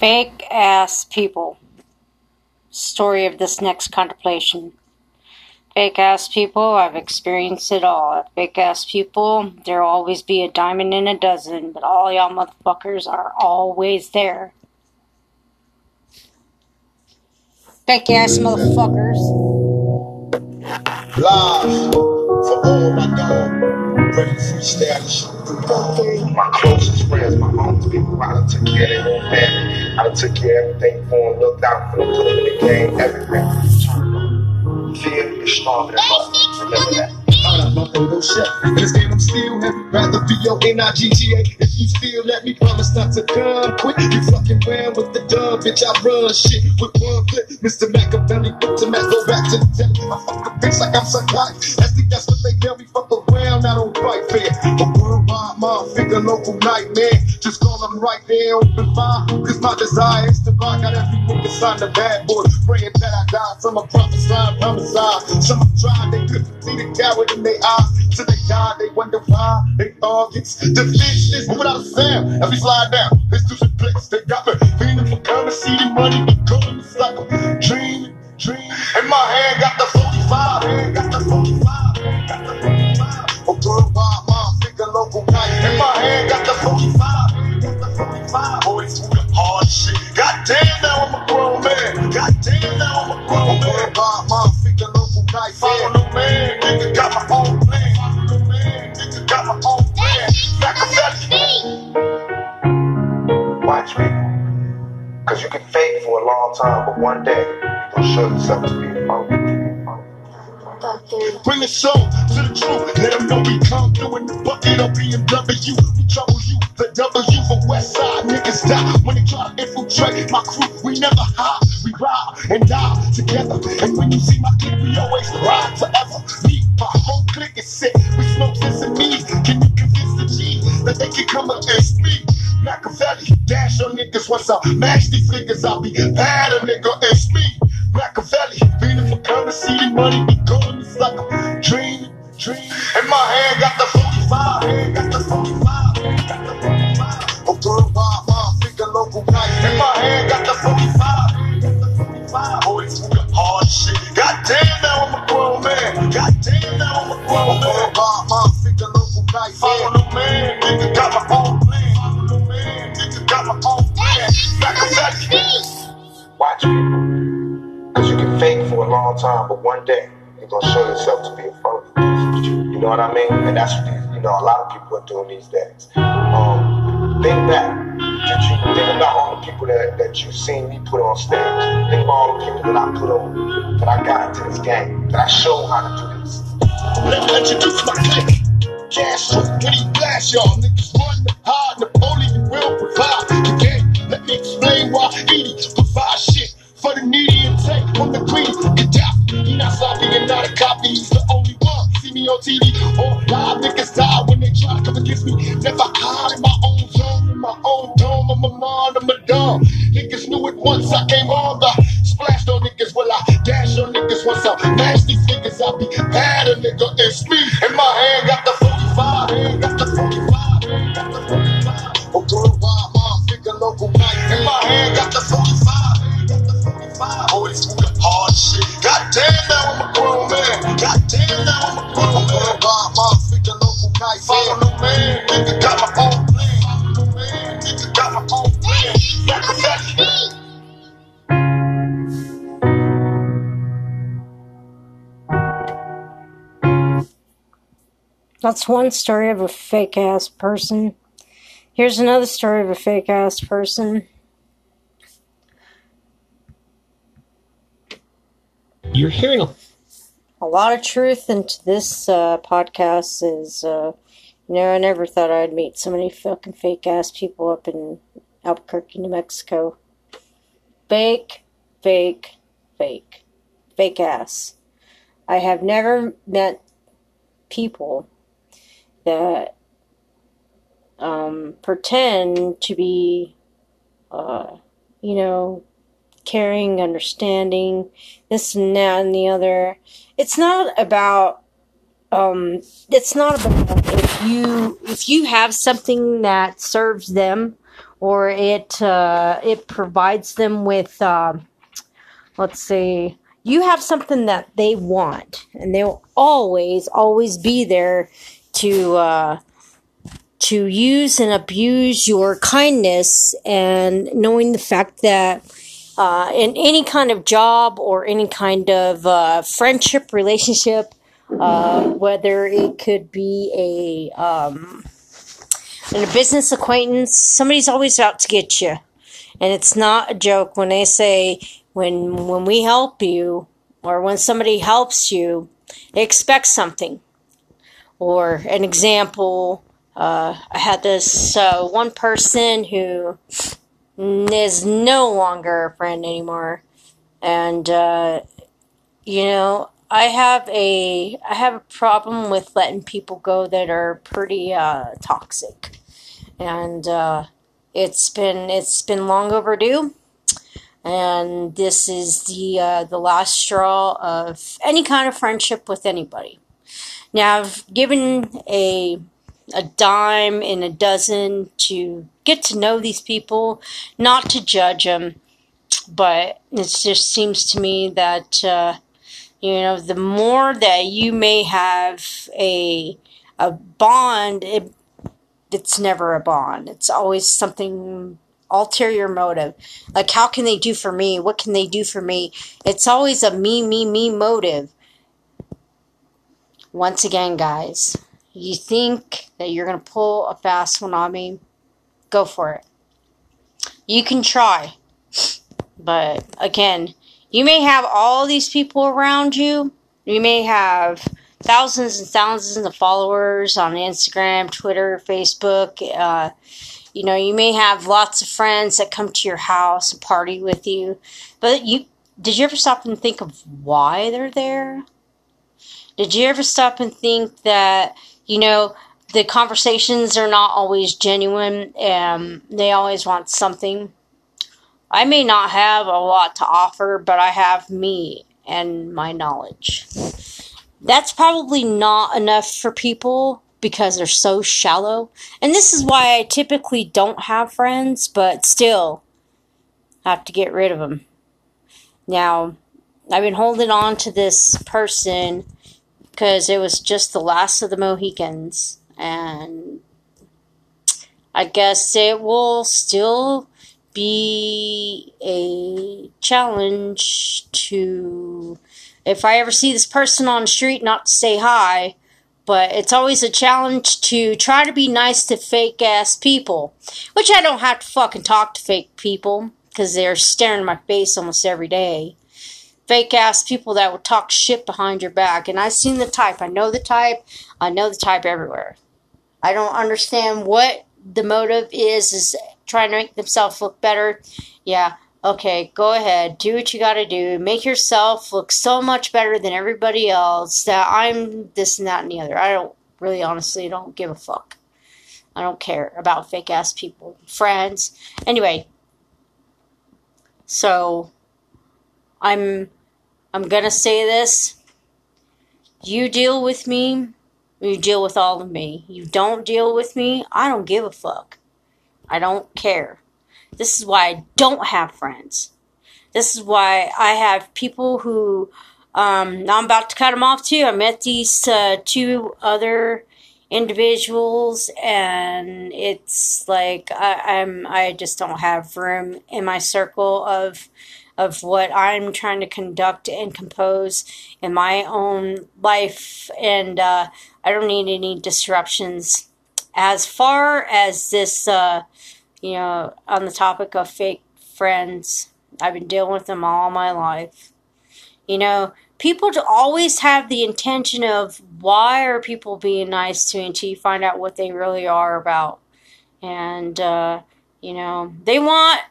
Fake ass people. Story of this next contemplation. Fake ass people, I've experienced it all. Fake ass people, there'll always be a diamond in a dozen, but all y'all motherfuckers are always there. Fake ass motherfuckers. Live for all my dog. Ready My closest friends, my homies, people I done took care of their whole family. I done took care of everything for them, looked out for them, put them in the game, everything. Fear is stronger than love. Remember that. I'm a photo chef. In this game, I'm still heavy. Rather be your N-I-G-G-A. If you still let me promise not to come quick, you fucking ran with the dumb bitch. I run shit with one flip. Mr. Machiavelli, put the Mac, go back to the telly. I fuck the bitch like I'm psychotic. That's the that's what they tell me. Fuck I don't fight fair. A worldwide mob figure, local nightmare. Just call them right there, open fire. Cause my desire is to buy. Got every nigga signed the bad boy. Praying that I die. Some are prophesied homicide. Some have tried, they couldn't see the coward in their eyes. Till they die, they wonder why. They targets. Defenseless, but without a sound. We slide down, let's do some. They got me feeling for currency, the money, the going it's like a dream, dream. In my hand, got the 45. Hand, got the 45. For a long time, but one day gonna show yourself to be phony. Bring the soul to the truth. Let them know we come through in the bucket of BMW. We trouble you, the W for West Side niggas die when they try to infiltrate my crew. We never hide, we ride and die together. And when you see my clique, we always ride forever. Me, my whole clique is sick. We smoke this and me. Can you convince the G that they can come against me? Machiavelli, dash on niggas once I mash these niggas. I'll be bad a nigga, it's me. Time, but one day you're gonna show yourself to be a phony. You know what I mean? And that's what these, you know a lot of people are doing these days. Um, think back. Did you think about all the people that, that you've seen me put on stage? Think about all the people that I put on, that I got into this game, that I showed how to do this. Let me introduce my clique. Cash truth, when he blast y'all. Niggas run hard, Napoleon will provide the game. Let me explain why Edie TV That's one story of a fake ass person. Here's another story of a fake ass person. You're hearing a A lot of truth into this uh, podcast is, uh, you know, I never thought I'd meet so many fucking fake ass people up in Albuquerque, New Mexico. Fake, fake, fake. Fake ass. I have never met people that um, pretend to be, uh, you know, caring, understanding, this and that and the other. It's not about. Um, it's not about if you if you have something that serves them or it uh, it provides them with, uh, let's see, you have something that they want, and they'll always, always be there to uh, to use and abuse your kindness, and knowing the fact that. Uh, in any kind of job or any kind of uh, friendship relationship, uh, whether it could be a um, a business acquaintance, somebody's always out to get you, and it's not a joke when they say when when we help you or when somebody helps you, they expect something. Or an example, uh, I had this uh, one person who is no longer a friend anymore, and uh, you know I have a I have a problem with letting people go that are pretty uh, toxic, and uh, it's been it's been long overdue. And this is the uh, the last straw of any kind of friendship with anybody. Now, I've given a a dime in a dozen to get to know these people, not to judge them, but it just seems to me that uh, you know the more that you may have a a bond, it, it's never a bond. It's always something ulterior motive. Like, how can they do for me? What can they do for me? It's always a me, me, me motive. Once again, guys, you think that you're going to pull a fast one on me? Go for it. You can try. But again, you may have all these people around you. You may have thousands and thousands of followers on Instagram, Twitter, Facebook. Uh, you know, you may have lots of friends that come to your house and party with you, but you did you ever stop and think of why they're there? Did you ever stop and think that, you know, the conversations are not always genuine and they always want something? I may not have a lot to offer, but I have me and my knowledge. That's probably not enough for people because they're so shallow. And this is why I typically don't have friends, but still have to get rid of them. Now, I've been holding on to this person because it was just the last of the Mohicans, and I guess it will still be a challenge to if I ever see this person on the street not to say hi but it's always a challenge to try to be nice to fake ass people. Which I don't have to fucking talk to fake people because they're staring in my face almost every day. Fake ass people that will talk shit behind your back. And I've seen the type. I know the type. I know the type everywhere. I don't understand what the motive is, is trying to make themselves look better. Yeah, okay, go ahead, do what you gotta do, make yourself look so much better than everybody else that I'm this and that and the other. I don't really honestly don't give a fuck. I don't care about fake ass people, friends. Anyway, so I'm I'm gonna say this. You deal with me, you deal with all of me. You don't deal with me, I don't give a fuck. I don't care. This is why I don't have friends. This is why I have people who, um, I'm about to cut them off too. I met these uh, two other individuals and it's like I, I'm I just don't have room in my circle of of what I'm trying to conduct and compose in my own life and uh, I don't need any disruptions as far as this uh, you know, on the topic of fake friends, I've been dealing with them all my life. You know, people always have the intention of why are people being nice to me until you find out what they really are about. And, uh, you know, they want,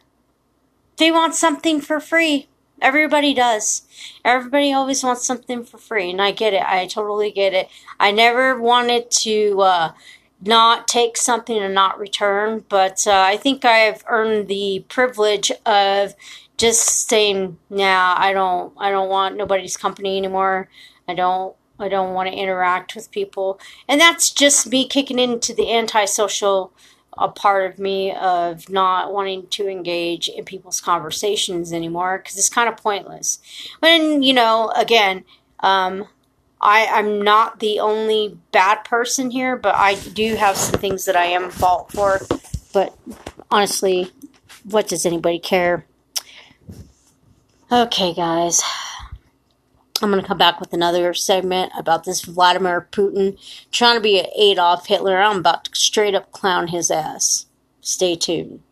they want something for free. Everybody does. Everybody always wants something for free, and I get it. I totally get it. I never wanted to, uh, not take something and not return, but uh, I think I've earned the privilege of just saying, "Nah, I don't, I don't want nobody's company anymore. I don't, I don't want to interact with people." And that's just me kicking into the antisocial a part of me of not wanting to engage in people's conversations anymore because it's kind of pointless. When, you know, again, um, I, I'm not the only bad person here, but I do have some things that I am fault for. But honestly, what does anybody care? Okay, guys. I'm going to come back with another segment about this Vladimir Putin trying to be an Adolf Hitler. I'm about to straight up clown his ass. Stay tuned.